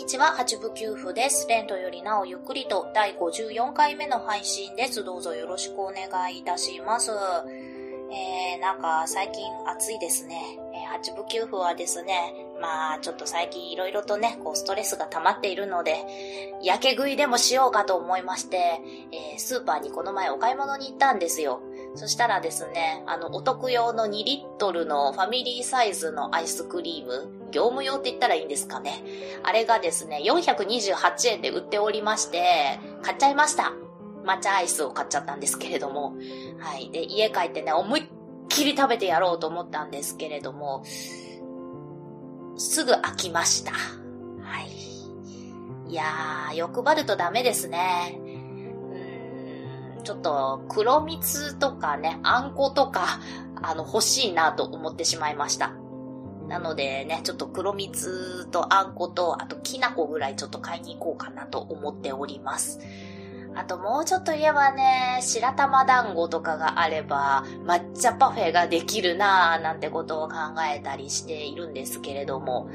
にちは、八部九夫です。レントよりなおゆっくりと第54回目の配信です。どうぞよろしくお願いいたします。えー、なんか最近暑いですね。えー、八部九夫はですね、まあちょっと最近いろいろとね、こうストレスが溜まっているので、焼け食いでもしようかと思いまして、えー、スーパーにこの前お買い物に行ったんですよ。そしたらですね、あの、お得用の2リットルのファミリーサイズのアイスクリーム、業務用って言ったらいいんですかね。あれがですね、428円で売っておりまして、買っちゃいました。抹茶アイスを買っちゃったんですけれども。はい。で、家帰ってね、思いっきり食べてやろうと思ったんですけれども、すぐ飽きました。はい。いやー、欲張るとダメですね。うーんちょっと黒蜜とかね、あんことか、あの、欲しいなと思ってしまいました。なのでね、ちょっと黒蜜とあんこと、あときな粉ぐらいちょっと買いに行こうかなと思っております。あともうちょっと言えばね、白玉団子とかがあれば、抹茶パフェができるなぁ、なんてことを考えたりしているんですけれども、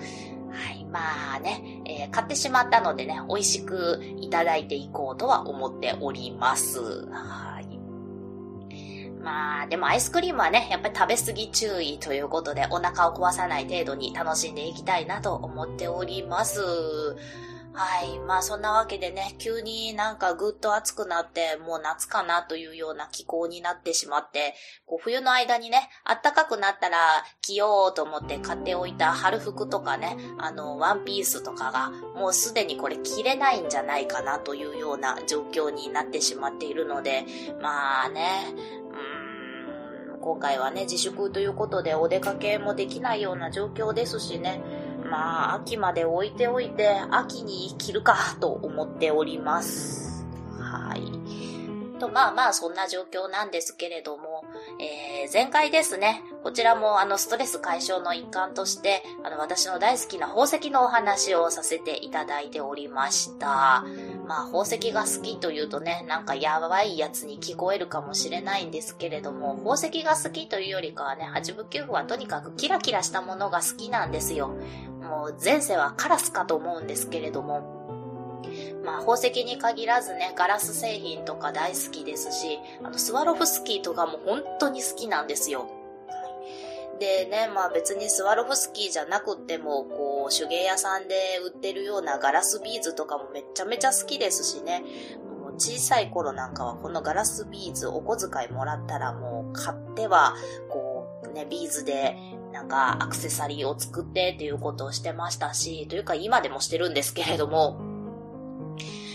はい、まあね、えー、買ってしまったのでね、美味しくいただいていこうとは思っております。はい。まあ、でもアイスクリームはね、やっぱり食べ過ぎ注意ということで、お腹を壊さない程度に楽しんでいきたいなと思っております。はい。まあそんなわけでね、急になんかぐっと暑くなって、もう夏かなというような気候になってしまって、こう冬の間にね、暖かくなったら着ようと思って買っておいた春服とかね、あの、ワンピースとかが、もうすでにこれ着れないんじゃないかなというような状況になってしまっているので、まあね、うん、今回はね、自粛ということでお出かけもできないような状況ですしね、まあ、秋まで置いておいて、秋に着るかと思っております。はい。と、まあまあ、そんな状況なんですけれども、えー、前回ですね、こちらもあの、ストレス解消の一環として、あの、私の大好きな宝石のお話をさせていただいておりました。まあ、宝石が好きというとね、なんかやばいやつに聞こえるかもしれないんですけれども、宝石が好きというよりかはね、八部九夫はとにかくキラキラしたものが好きなんですよ。もう前世はカラスかと思うんですけれども、まあ、宝石に限らずね、ガラス製品とか大好きですし、あの、スワロフスキーとかも本当に好きなんですよ。でね、まあ別にスワロフスキーじゃなくても、こう、手芸屋さんで売ってるようなガラスビーズとかもめちゃめちゃ好きですしね。もう小さい頃なんかはこのガラスビーズお小遣いもらったらもう買っては、こう、ね、ビーズでなんかアクセサリーを作ってっていうことをしてましたし、というか今でもしてるんですけれども、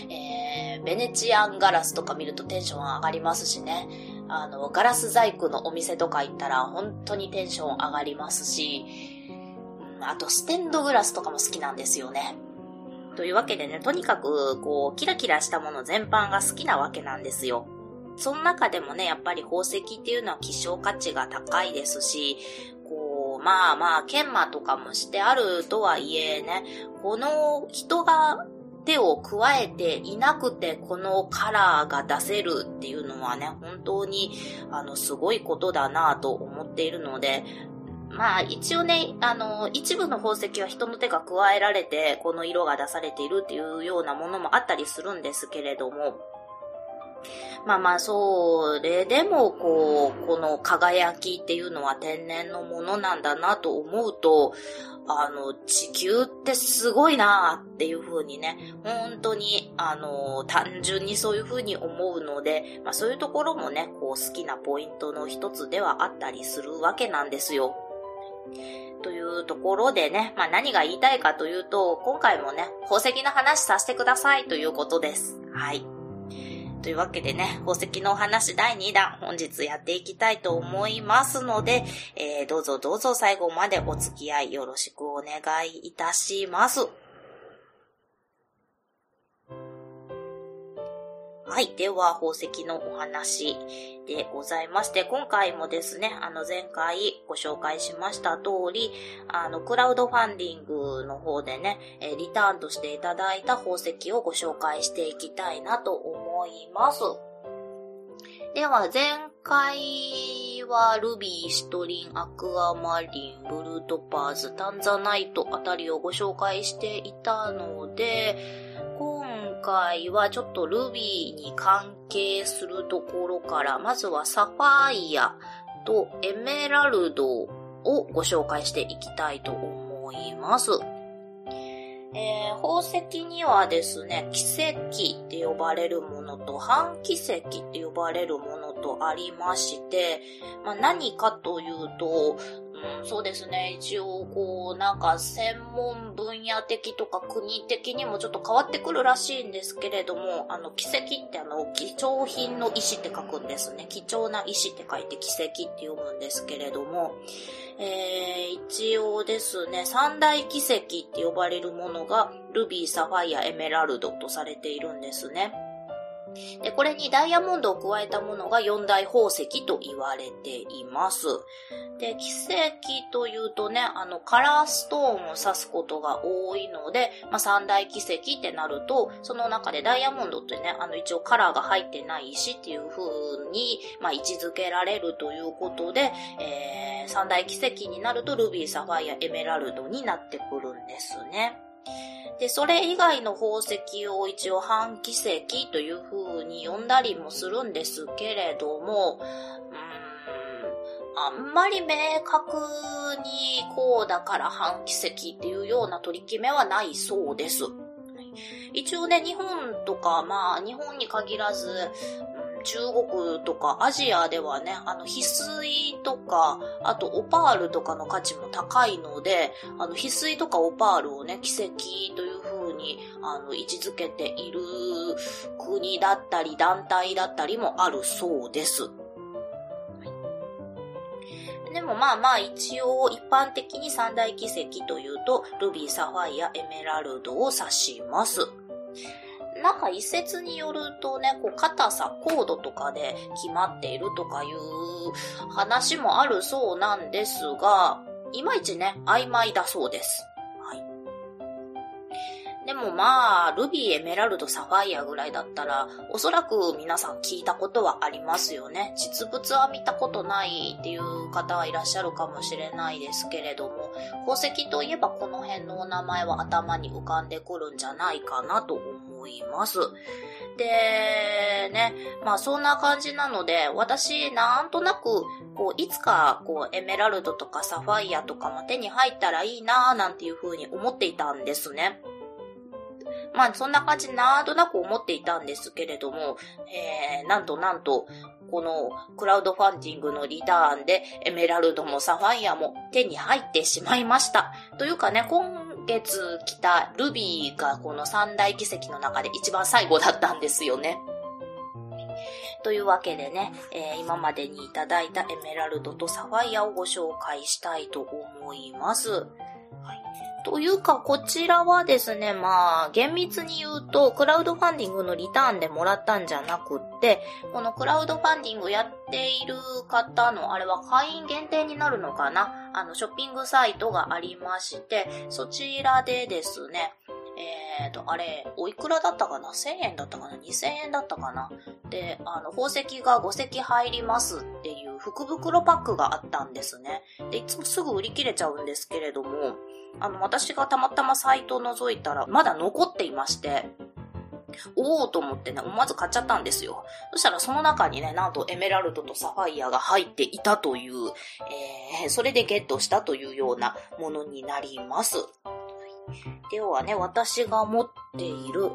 えーベネチアンガラスとか見るとテンション上がりますしね。あの、ガラス細工のお店とか行ったら本当にテンション上がりますし、うん、あとステンドグラスとかも好きなんですよね。というわけでね、とにかく、こう、キラキラしたもの全般が好きなわけなんですよ。その中でもね、やっぱり宝石っていうのは希少価値が高いですし、こう、まあまあ、研磨とかもしてあるとはいえね、この人が手を加えていなくてこのカラーが出せるっていうのはね、本当にあのすごいことだなと思っているので、まあ一応ね、あの、一部の宝石は人の手が加えられてこの色が出されているっていうようなものもあったりするんですけれども、まあまあ、それでも、こう、この輝きっていうのは天然のものなんだなと思うと、あの、地球ってすごいなっていう風にね、本当に、あの、単純にそういう風に思うので、まあそういうところもね、こう好きなポイントの一つではあったりするわけなんですよ。というところでね、まあ何が言いたいかというと、今回もね、宝石の話させてくださいということです。はい。というわけでね、宝石のお話第2弾、本日やっていきたいと思いますので、えー、どうぞどうぞ最後までお付き合いよろしくお願いいたします。はい。では、宝石のお話でございまして、今回もですね、あの前回ご紹介しました通り、あの、クラウドファンディングの方でね、リターンとしていただいた宝石をご紹介していきたいなと思思います。では、前回はルビー、シトリン、アクアマリン、ブルートパーズ、タンザナイトあたりをご紹介していたので、今回はちょっとルビーに関係するところから、まずはサファイアとエメラルドをご紹介していきたいと思います。えー、宝石にはですね、奇跡って呼ばれるものと半奇跡って呼ばれるものとありまして、まあ、何かというと、うん、そうですね。一応、こう、なんか、専門分野的とか国的にもちょっと変わってくるらしいんですけれども、あの、奇跡ってあの、貴重品の石って書くんですね。貴重な石って書いて奇跡って読むんですけれども、えー、一応ですね、三大奇跡って呼ばれるものが、ルビー、サファイア、エメラルドとされているんですね。で、これにダイヤモンドを加えたものが四大宝石と言われています。で、奇跡というとね、あの、カラーストーンを指すことが多いので、まあ、三大奇跡ってなると、その中でダイヤモンドってね、あの、一応カラーが入ってない石っていう風に、まあ、位置づけられるということで、えー、三大奇跡になると、ルビー、サファイア、エメラルドになってくるんですね。で、それ以外の宝石を一応半奇跡という風に呼んだりもするんですけれども、うーん、あんまり明確にこうだから半奇跡っていうような取り決めはないそうです。一応ね、日本とか、まあ、日本に限らず、中国とかアジアではね、あの、翡翠とか、あとオパールとかの価値も高いので、あの、翡翠とかオパールをね、奇跡という風に、あの、位置づけている国だったり、団体だったりもあるそうです。でもまあまあ一応一般的に三大奇跡というとルビー、サファイア、エメラルドを指します。なんか一説によるとね、こう硬さ、高度とかで決まっているとかいう話もあるそうなんですが、いまいちね、曖昧だそうです。はい。でもまあ、ルビー、エメラルド、サファイアぐらいだったら、おそらく皆さん聞いたことはありますよね。実物は見たことないっていう方はいらっしゃるかもしれないですけれども、宝石といえばこの辺のお名前は頭に浮かんでくるんじゃないかなと思思います。で、ね、まあそんな感じなので、私なんとなく、こう、いつか、こう、エメラルドとかサファイアとかも手に入ったらいいなーなんていう風に思っていたんですね。まあそんな感じなんとなく思っていたんですけれども、えー、なんとなんと、このクラウドファンディングのリターンでエメラルドもサファイアも手に入ってしまいました。というかね、今月来たルビーがこの三大奇跡の中で一番最後だったんですよね。というわけでね、えー、今までにいただいたエメラルドとサファイアをご紹介したいと思います。はい、というか、こちらはですね、まあ、厳密に言うと、クラウドファンディングのリターンでもらったんじゃなくって、このクラウドファンディングやっている方の、あれは会員限定になるのかな？あの、ショッピングサイトがありまして、そちらでですね、え、ー、と、あれ、おいくらだったかな ?1000 円だったかな ?2000 円だったかな？で、あの、宝石が5石入りますっていう福袋パックがあったんですね。で、いつもすぐ売り切れちゃうんですけれども、あの、私がたまたまサイトを覗いたら、まだ残っていまして、おおと思ってね、思わず買っちゃったんですよ。そしたらその中にね、なんとエメラルドとサファイアが入っていたという、えー、それでゲットしたというようなものになります。ではね、私が持っている、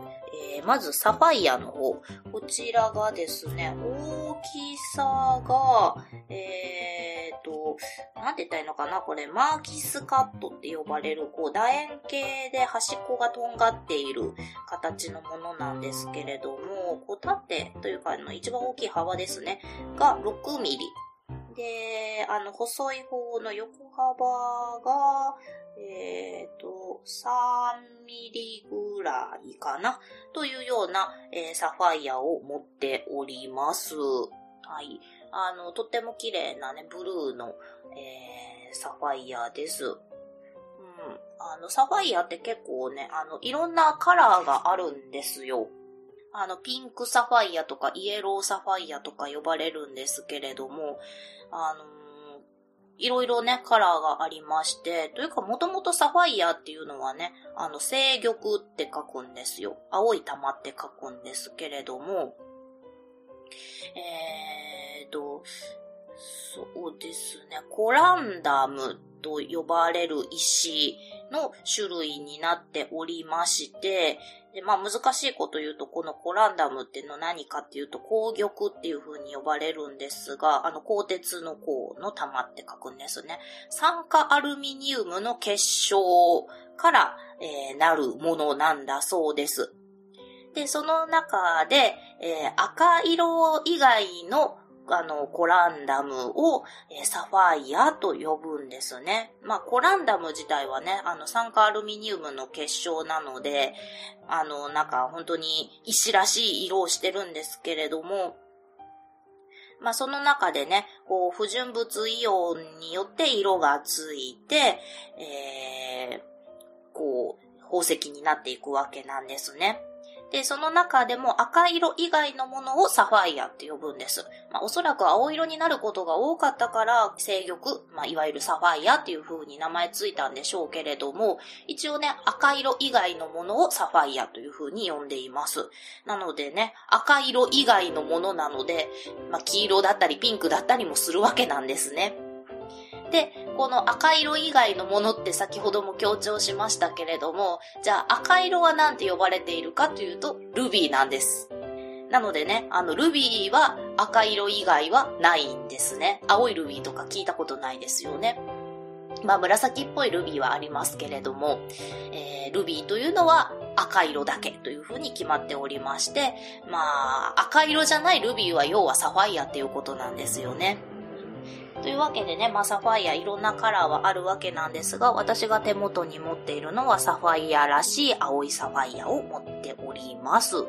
えー、まずサファイアの方。こちらがですね、大きさが、えーと、なんて言ったらいいのかなこれ、マーキスカットって呼ばれる、こう、楕円形で端っこがとんがっている形のものなんですけれども、こう、縦というか、あの、一番大きい幅ですね、が6ミリ。で、あの、細い方の横幅が、えっ、ー、と、3ミリぐらいかなというような、えー、サファイアを持っております。はい。あの、とっても綺麗なね、ブルーの、えー、サファイアです。うん。あの、サファイアって結構ね、あの、いろんなカラーがあるんですよ。あの、ピンクサファイアとかイエローサファイアとか呼ばれるんですけれども、あのいろいろね、カラーがありまして、というかもともとサファイアっていうのはね、あの、制玉って書くんですよ。青い玉って書くんですけれども、えーと、そうですね、コランダムと呼ばれる石の種類になっておりまして、で、まあ難しいこと言うと、このコランダムっていうの何かっていうと、鉱玉っていう風に呼ばれるんですが、あの、鋼鉄の鉱の玉って書くんですね。酸化アルミニウムの結晶から、えー、なるものなんだそうです。で、その中で、えー、赤色以外のあの、コランダムを、えサファイアと呼ぶんですね。まあ、コランダム自体はね、あの、酸化アルミニウムの結晶なので、あの、なんか本当に石らしい色をしてるんですけれども、まあ、その中でね、こう、不純物イオンによって色がついて、えー、こう、宝石になっていくわけなんですね。で、その中でも赤色以外のものをサファイアって呼ぶんです。まあ、おそらく青色になることが多かったから、制玉、まあ、いわゆるサファイアっていう風に名前ついたんでしょうけれども、一応ね、赤色以外のものをサファイアという風に呼んでいます。なのでね、赤色以外のものなので、まあ、黄色だったりピンクだったりもするわけなんですね。で、この赤色以外のものって先ほども強調しましたけれども、じゃあ赤色は何て呼ばれているかというと、ルビーなんです。なのでね、あの、ルビーは赤色以外はないんですね。青いルビーとか聞いたことないですよね。まあ、紫っぽいルビーはありますけれども、えー、ルビーというのは赤色だけというふうに決まっておりまして、まあ、赤色じゃないルビーは要はサファイアっていうことなんですよね。というわけでね、まあ、サファイアいろんなカラーはあるわけなんですが、私が手元に持っているのはサファイアらしい青いサファイアを持っております。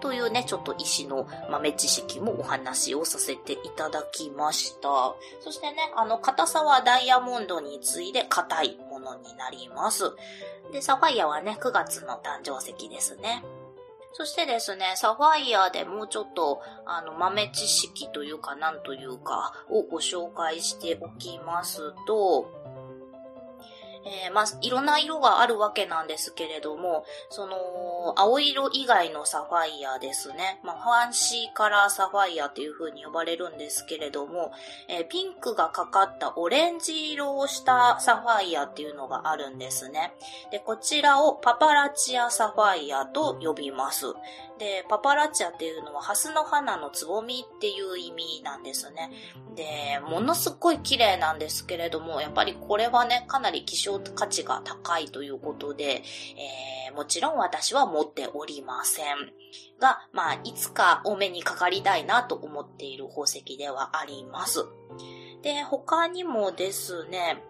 というね、ちょっと石の豆知識もお話をさせていただきました。そしてね、あの、硬さはダイヤモンドに次いで硬いものになります。で、サファイアはね、9月の誕生石ですね。そしてですね、サファイアでもうちょっと、あの、豆知識というか、なんというか、をご紹介しておきますと、えー、まあ、いろんな色があるわけなんですけれども、その、青色以外のサファイアですね。まあ、ファンシーカラーサファイアっていう風に呼ばれるんですけれども、えー、ピンクがかかったオレンジ色をしたサファイアっていうのがあるんですね。で、こちらをパパラチアサファイアと呼びます。で、パパラッチアっていうのはハスの花のつぼみっていう意味なんですね。で、ものすごい綺麗なんですけれども、やっぱりこれはね、かなり希少価値が高いということで、えー、もちろん私は持っておりません。が、まあ、いつかお目にかかりたいなと思っている宝石ではあります。で、他にもですね、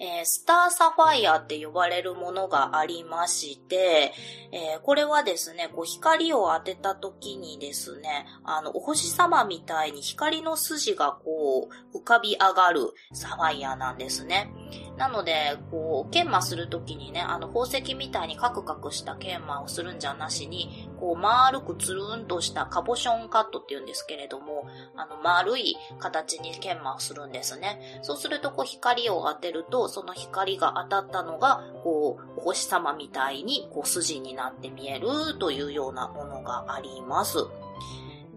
えー、スターサファイアって呼ばれるものがありまして、えー、これはですね、こう光を当てた時にですね、あの、お星様みたいに光の筋がこう、浮かび上がるサファイアなんですね。なので、こう、研磨するときにね、あの、宝石みたいにカクカクした研磨をするんじゃなしに、こう、丸くつるんとしたカボションカットって言うんですけれども、あの、丸い形に研磨をするんですね。そうすると、こう、光を当てると、その光が当たったのが、こう、お星様みたいに、こう、筋になって見えるというようなものがあります。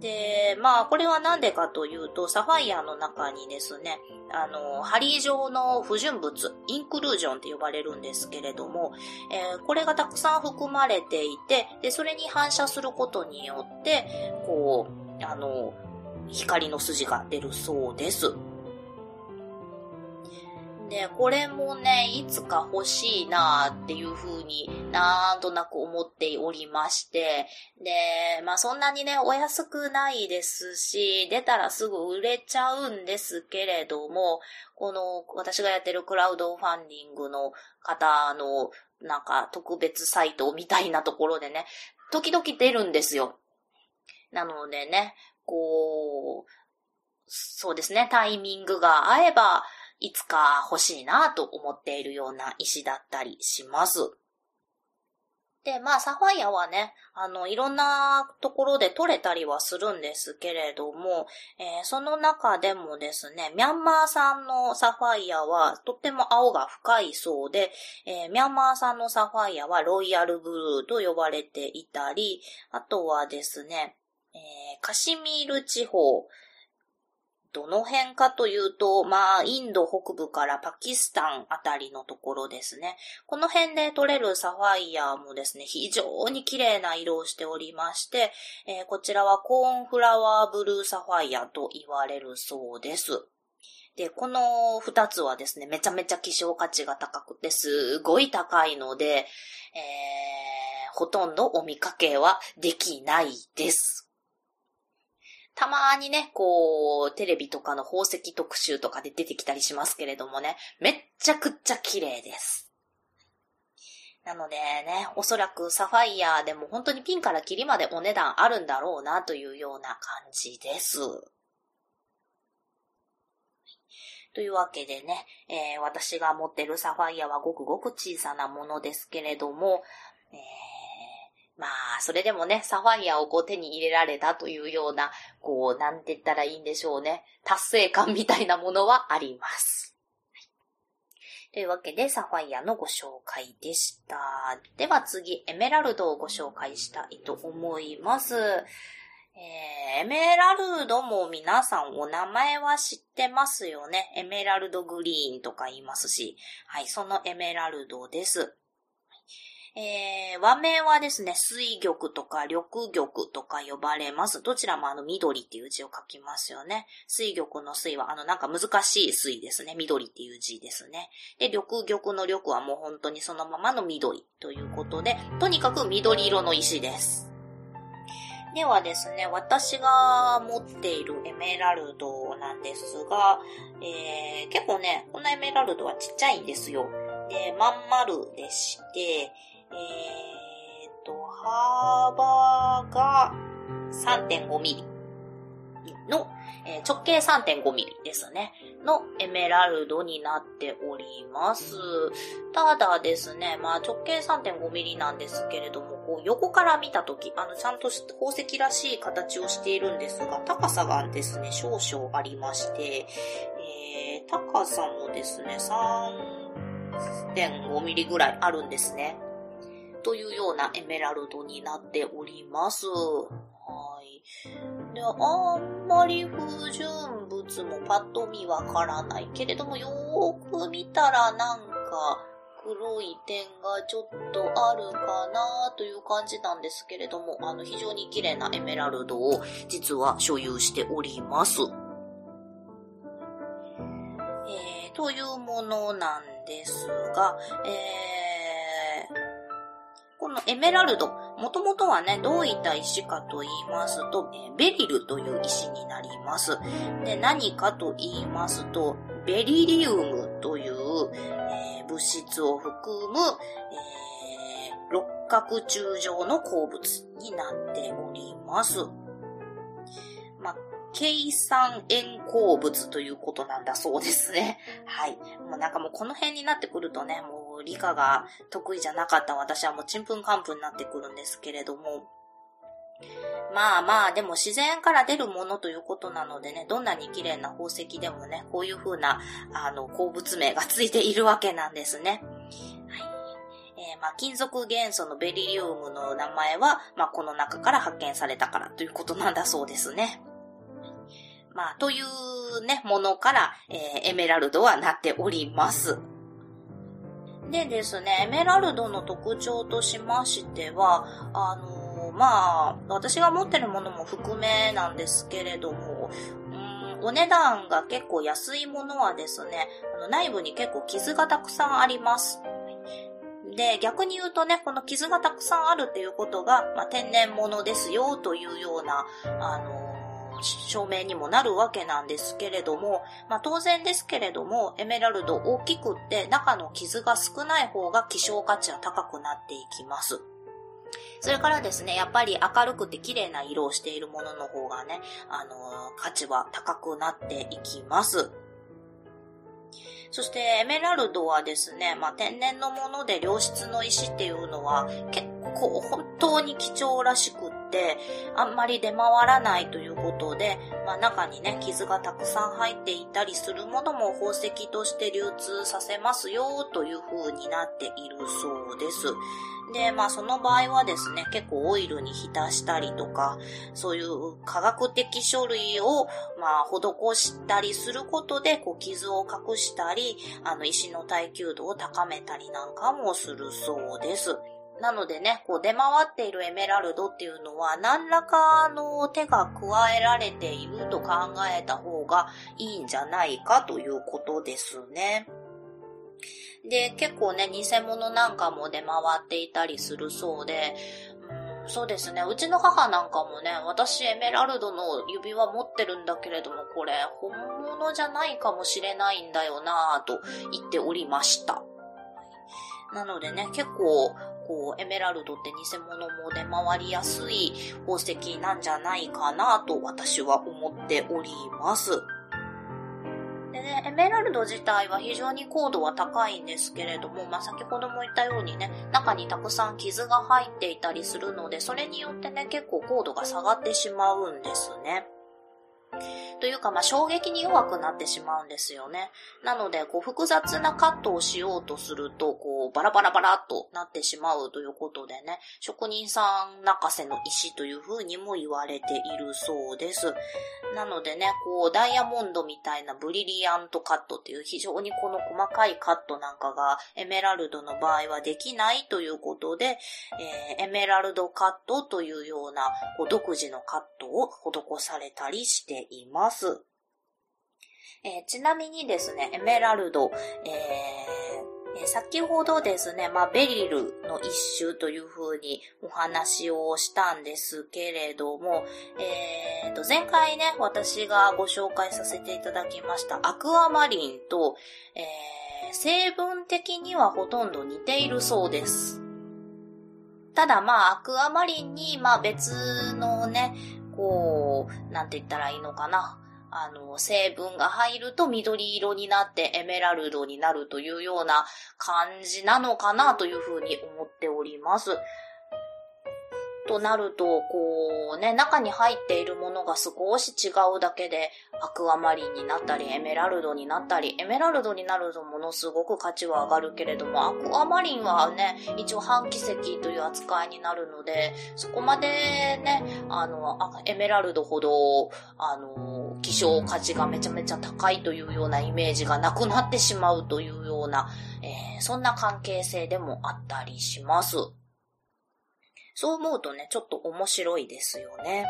で、まあ、これはなんでかというと、サファイアの中にですね、あの、針状の不純物、インクルージョンって呼ばれるんですけれども、えー、これがたくさん含まれていて、で、それに反射することによって、こう、あの、光の筋が出るそうです。で、これもね、いつか欲しいなっていう風になんとなく思っておりまして、で、まあそんなにね、お安くないですし、出たらすぐ売れちゃうんですけれども、この私がやってるクラウドファンディングの方のなんか特別サイトみたいなところでね、時々出るんですよ。なのでね、こう、そうですね、タイミングが合えば、いつか欲しいなと思っているような石だったりします。で、まあ、サファイアはね、あの、いろんなところで取れたりはするんですけれども、えー、その中でもですね、ミャンマー産のサファイアはとっても青が深いそうで、えー、ミャンマー産のサファイアはロイヤルブルーと呼ばれていたり、あとはですね、えー、カシミール地方、どの辺かというと、まあ、インド北部からパキスタンあたりのところですね。この辺で取れるサファイアもですね、非常に綺麗な色をしておりまして、えー、こちらはコーンフラワーブルーサファイアと言われるそうです。で、この二つはですね、めちゃめちゃ希少価値が高くて、すごい高いので、えー、ほとんどお見かけはできないです。たまにね、こう、テレビとかの宝石特集とかで出てきたりしますけれどもね、めっちゃくちゃ綺麗です。なのでね、おそらくサファイアでも本当にピンからキリまでお値段あるんだろうなというような感じです。というわけでね、えー、私が持ってるサファイアはごくごく小さなものですけれども、えーまあ、それでもね、サファイアをこう手に入れられたというような、こう、なんて言ったらいいんでしょうね。達成感みたいなものはあります。というわけで、サファイアのご紹介でした。では次、エメラルドをご紹介したいと思います。えー、エメラルドも皆さんお名前は知ってますよね。エメラルドグリーンとか言いますし。はい、そのエメラルドです。えー、和名はですね、水玉とか緑玉とか呼ばれます。どちらもあの緑っていう字を書きますよね。水玉の水はあのなんか難しい水ですね。緑っていう字ですね。で、緑玉の緑はもう本当にそのままの緑ということで、とにかく緑色の石です。ではですね、私が持っているエメラルドなんですが、えー、結構ね、このエメラルドはちっちゃいんですよ。で、まん丸でして、えーと、幅が3.5ミリの、えー、直径3.5ミリですね。のエメラルドになっております。ただですね、まあ直径3.5ミリなんですけれども、こう横から見たとき、あのちゃんと宝石らしい形をしているんですが、高さがですね、少々ありまして、えー、高さもですね、3.5ミリぐらいあるんですね。というようなエメラルドになっております。はい。で、あんまり不純物もパッと見わからないけれども、よーく見たらなんか黒い点がちょっとあるかなという感じなんですけれども、あの非常に綺麗なエメラルドを実は所有しております。えー、というものなんですが、えーのエメラルド、もともとはね、どういった石かと言いますと、ベリルという石になります。で、何かと言いますと、ベリリウムという、えー、物質を含む、えー、六角柱状の鉱物になっております。まあ、計算塩鉱物ということなんだそうですね。はい。もうなんかもうこの辺になってくるとね、もう理科が得意じゃなかった私はもうちんぷんかんぷんになってくるんですけれども、まあまあ、でも自然から出るものということなのでね、どんなに綺麗な宝石でもね、こういう風な、あの、鉱物名がついているわけなんですね。はい。えー、まあ、金属元素のベリリウムの名前は、まあ、この中から発見されたからということなんだそうですね。まあ、というね、ものから、えー、エメラルドはなっております。でですね、エメラルドの特徴としましては、あの、まあ、私が持ってるものも含めなんですけれども、お値段が結構安いものはですね、あの内部に結構傷がたくさんあります。で、逆に言うとね、この傷がたくさんあるっていうことが、まあ、天然物ですよというような、あの証明にもなるわけなんですけれども、まあ当然ですけれども、エメラルド大きくって中の傷が少ない方が希少価値は高くなっていきます。それからですね、やっぱり明るくて綺麗な色をしているものの方がね、あの価値は高くなっていきます。そしてエメラルドはですね、まあ、天然のもので良質の石っていうのは結構本当に貴重らしくって、あんまり出回らないということで、まあ、中にね、傷がたくさん入っていたりするものも宝石として流通させますよという風になっているそうです。で、まあその場合はですね、結構オイルに浸したりとか、そういう科学的書類を、まあ施したりすることで、こう傷を隠したり、あの石の耐久度を高めたりなんかもするそうです。なのでね、こう出回っているエメラルドっていうのは何らかの手が加えられていると考えた方がいいんじゃないかということですね。で、結構ね、偽物なんかも出回っていたりするそうで、そうですね。うちの母なんかもね、私エメラルドの指輪持ってるんだけれども、これ本物じゃないかもしれないんだよなぁと言っておりました。なのでね、結構、こう、エメラルドって偽物も出回りやすい宝石なんじゃないかなと私は思っております。でね、エメラルド自体は非常に高度は高いんですけれども、まあ、先ほども言ったようにね、中にたくさん傷が入っていたりするので、それによってね、結構高度が下がってしまうんですね。というか、まあ、衝撃に弱くなってしまうんですよね。なので、こう、複雑なカットをしようとすると、こう、バラバラバラっとなってしまうということでね、職人さん泣かせの石という風にも言われているそうです。なのでね、こう、ダイヤモンドみたいなブリリアントカットっていう非常にこの細かいカットなんかがエメラルドの場合はできないということで、えー、エメラルドカットというようなこう独自のカットを施されたりしてています。えー、ちなみにですね、エメラルド、えー、先ほどですね、まあ、ベリルの一種という風にお話をしたんですけれども、えー、と、前回ね、私がご紹介させていただきましたアクアマリンと、えー、成分的にはほとんど似ているそうです。ただまあ、アクアマリンに、まあ別のね、こう、なんて言ったらいいのかな。あの、成分が入ると緑色になってエメラルドになるというような感じなのかなというふうに思っております。となると、こうね、中に入っているものが少し違うだけで、アクアマリンになったり、エメラルドになったり、エメラルドになるとものすごく価値は上がるけれども、アクアマリンはね、一応半奇跡という扱いになるので、そこまでね、あの、エメラルドほど、あの、希少価値がめちゃめちゃ高いというようなイメージがなくなってしまうというような、えー、そんな関係性でもあったりします。そう思うとね、ちょっと面白いですよね。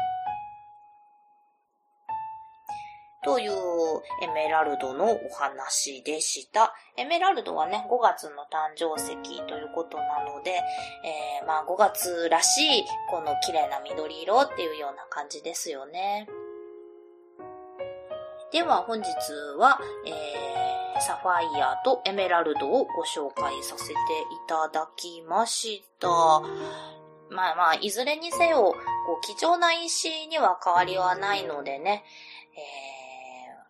というエメラルドのお話でした。エメラルドはね、5月の誕生石ということなので、えー、まあ5月らしいこの綺麗な緑色っていうような感じですよね。では本日は、えー、サファイアとエメラルドをご紹介させていただきました。まあまあ、いずれにせよ、こう、貴重な石には変わりはないのでね、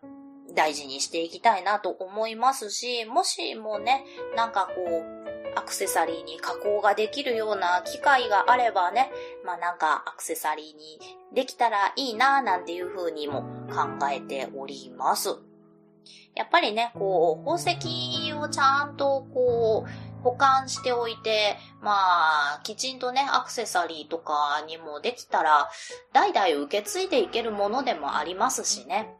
えー、大事にしていきたいなと思いますし、もしもね、なんかこう、アクセサリーに加工ができるような機会があればね、まあなんかアクセサリーにできたらいいななんていう風にも考えております。やっぱりね、こう、宝石をちゃんとこう、保管しておいて、まあ、きちんとね、アクセサリーとかにもできたら、代々受け継いでいけるものでもありますしね。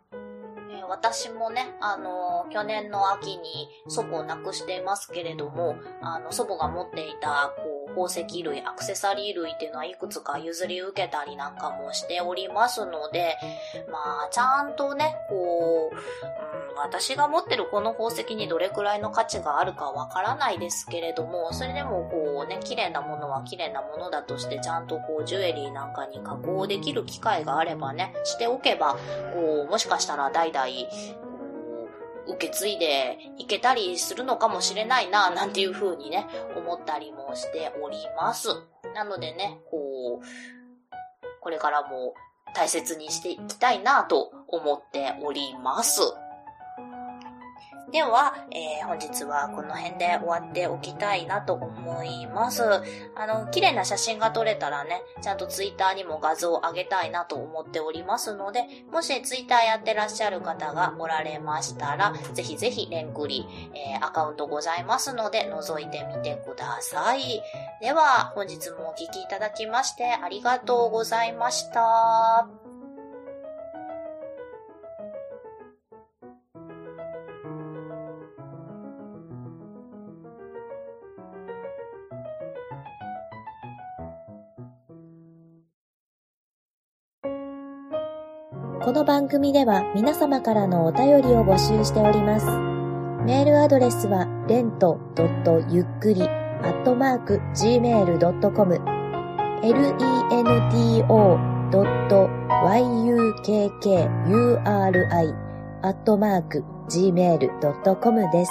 私もね、あの、去年の秋に祖母を亡くしていますけれども、あの、祖母が持っていた、こう、宝石類、アクセサリー類っていうのはいくつか譲り受けたりなんかもしておりますので、まあ、ちゃんとね、こう、うん、私が持ってるこの宝石にどれくらいの価値があるかわからないですけれども、それでもこうね、綺麗なものは綺麗なものだとして、ちゃんとこう、ジュエリーなんかに加工できる機会があればね、しておけば、こう、もしかしたら代々、受け継いでいけたりするのかもしれないな、なんていう風にね、思ったりもしております。なのでね、こう、これからも大切にしていきたいなと思っております。では、えー、本日はこの辺で終わっておきたいなと思います。あの、綺麗な写真が撮れたらね、ちゃんとツイッターにも画像を上げたいなと思っておりますので、もしツイッターやってらっしゃる方がおられましたら、ぜひぜひレンクリ、えー、アカウントございますので、覗いてみてください。では、本日もお聴きいただきましてありがとうございました。この番組では皆様からのお便りを募集しております。メールアドレスは、レントゆっくり、アットマーク、gmail.com、lento.yukkuri、アットマーク、gmail.com です。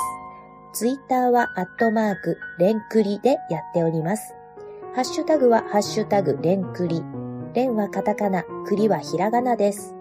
ツイッターは、アットマーク、レンクリでやっております。ハッシュタグは、ハッシュタグ、レンクリ。レンはカタカナ、クリはひらがなです。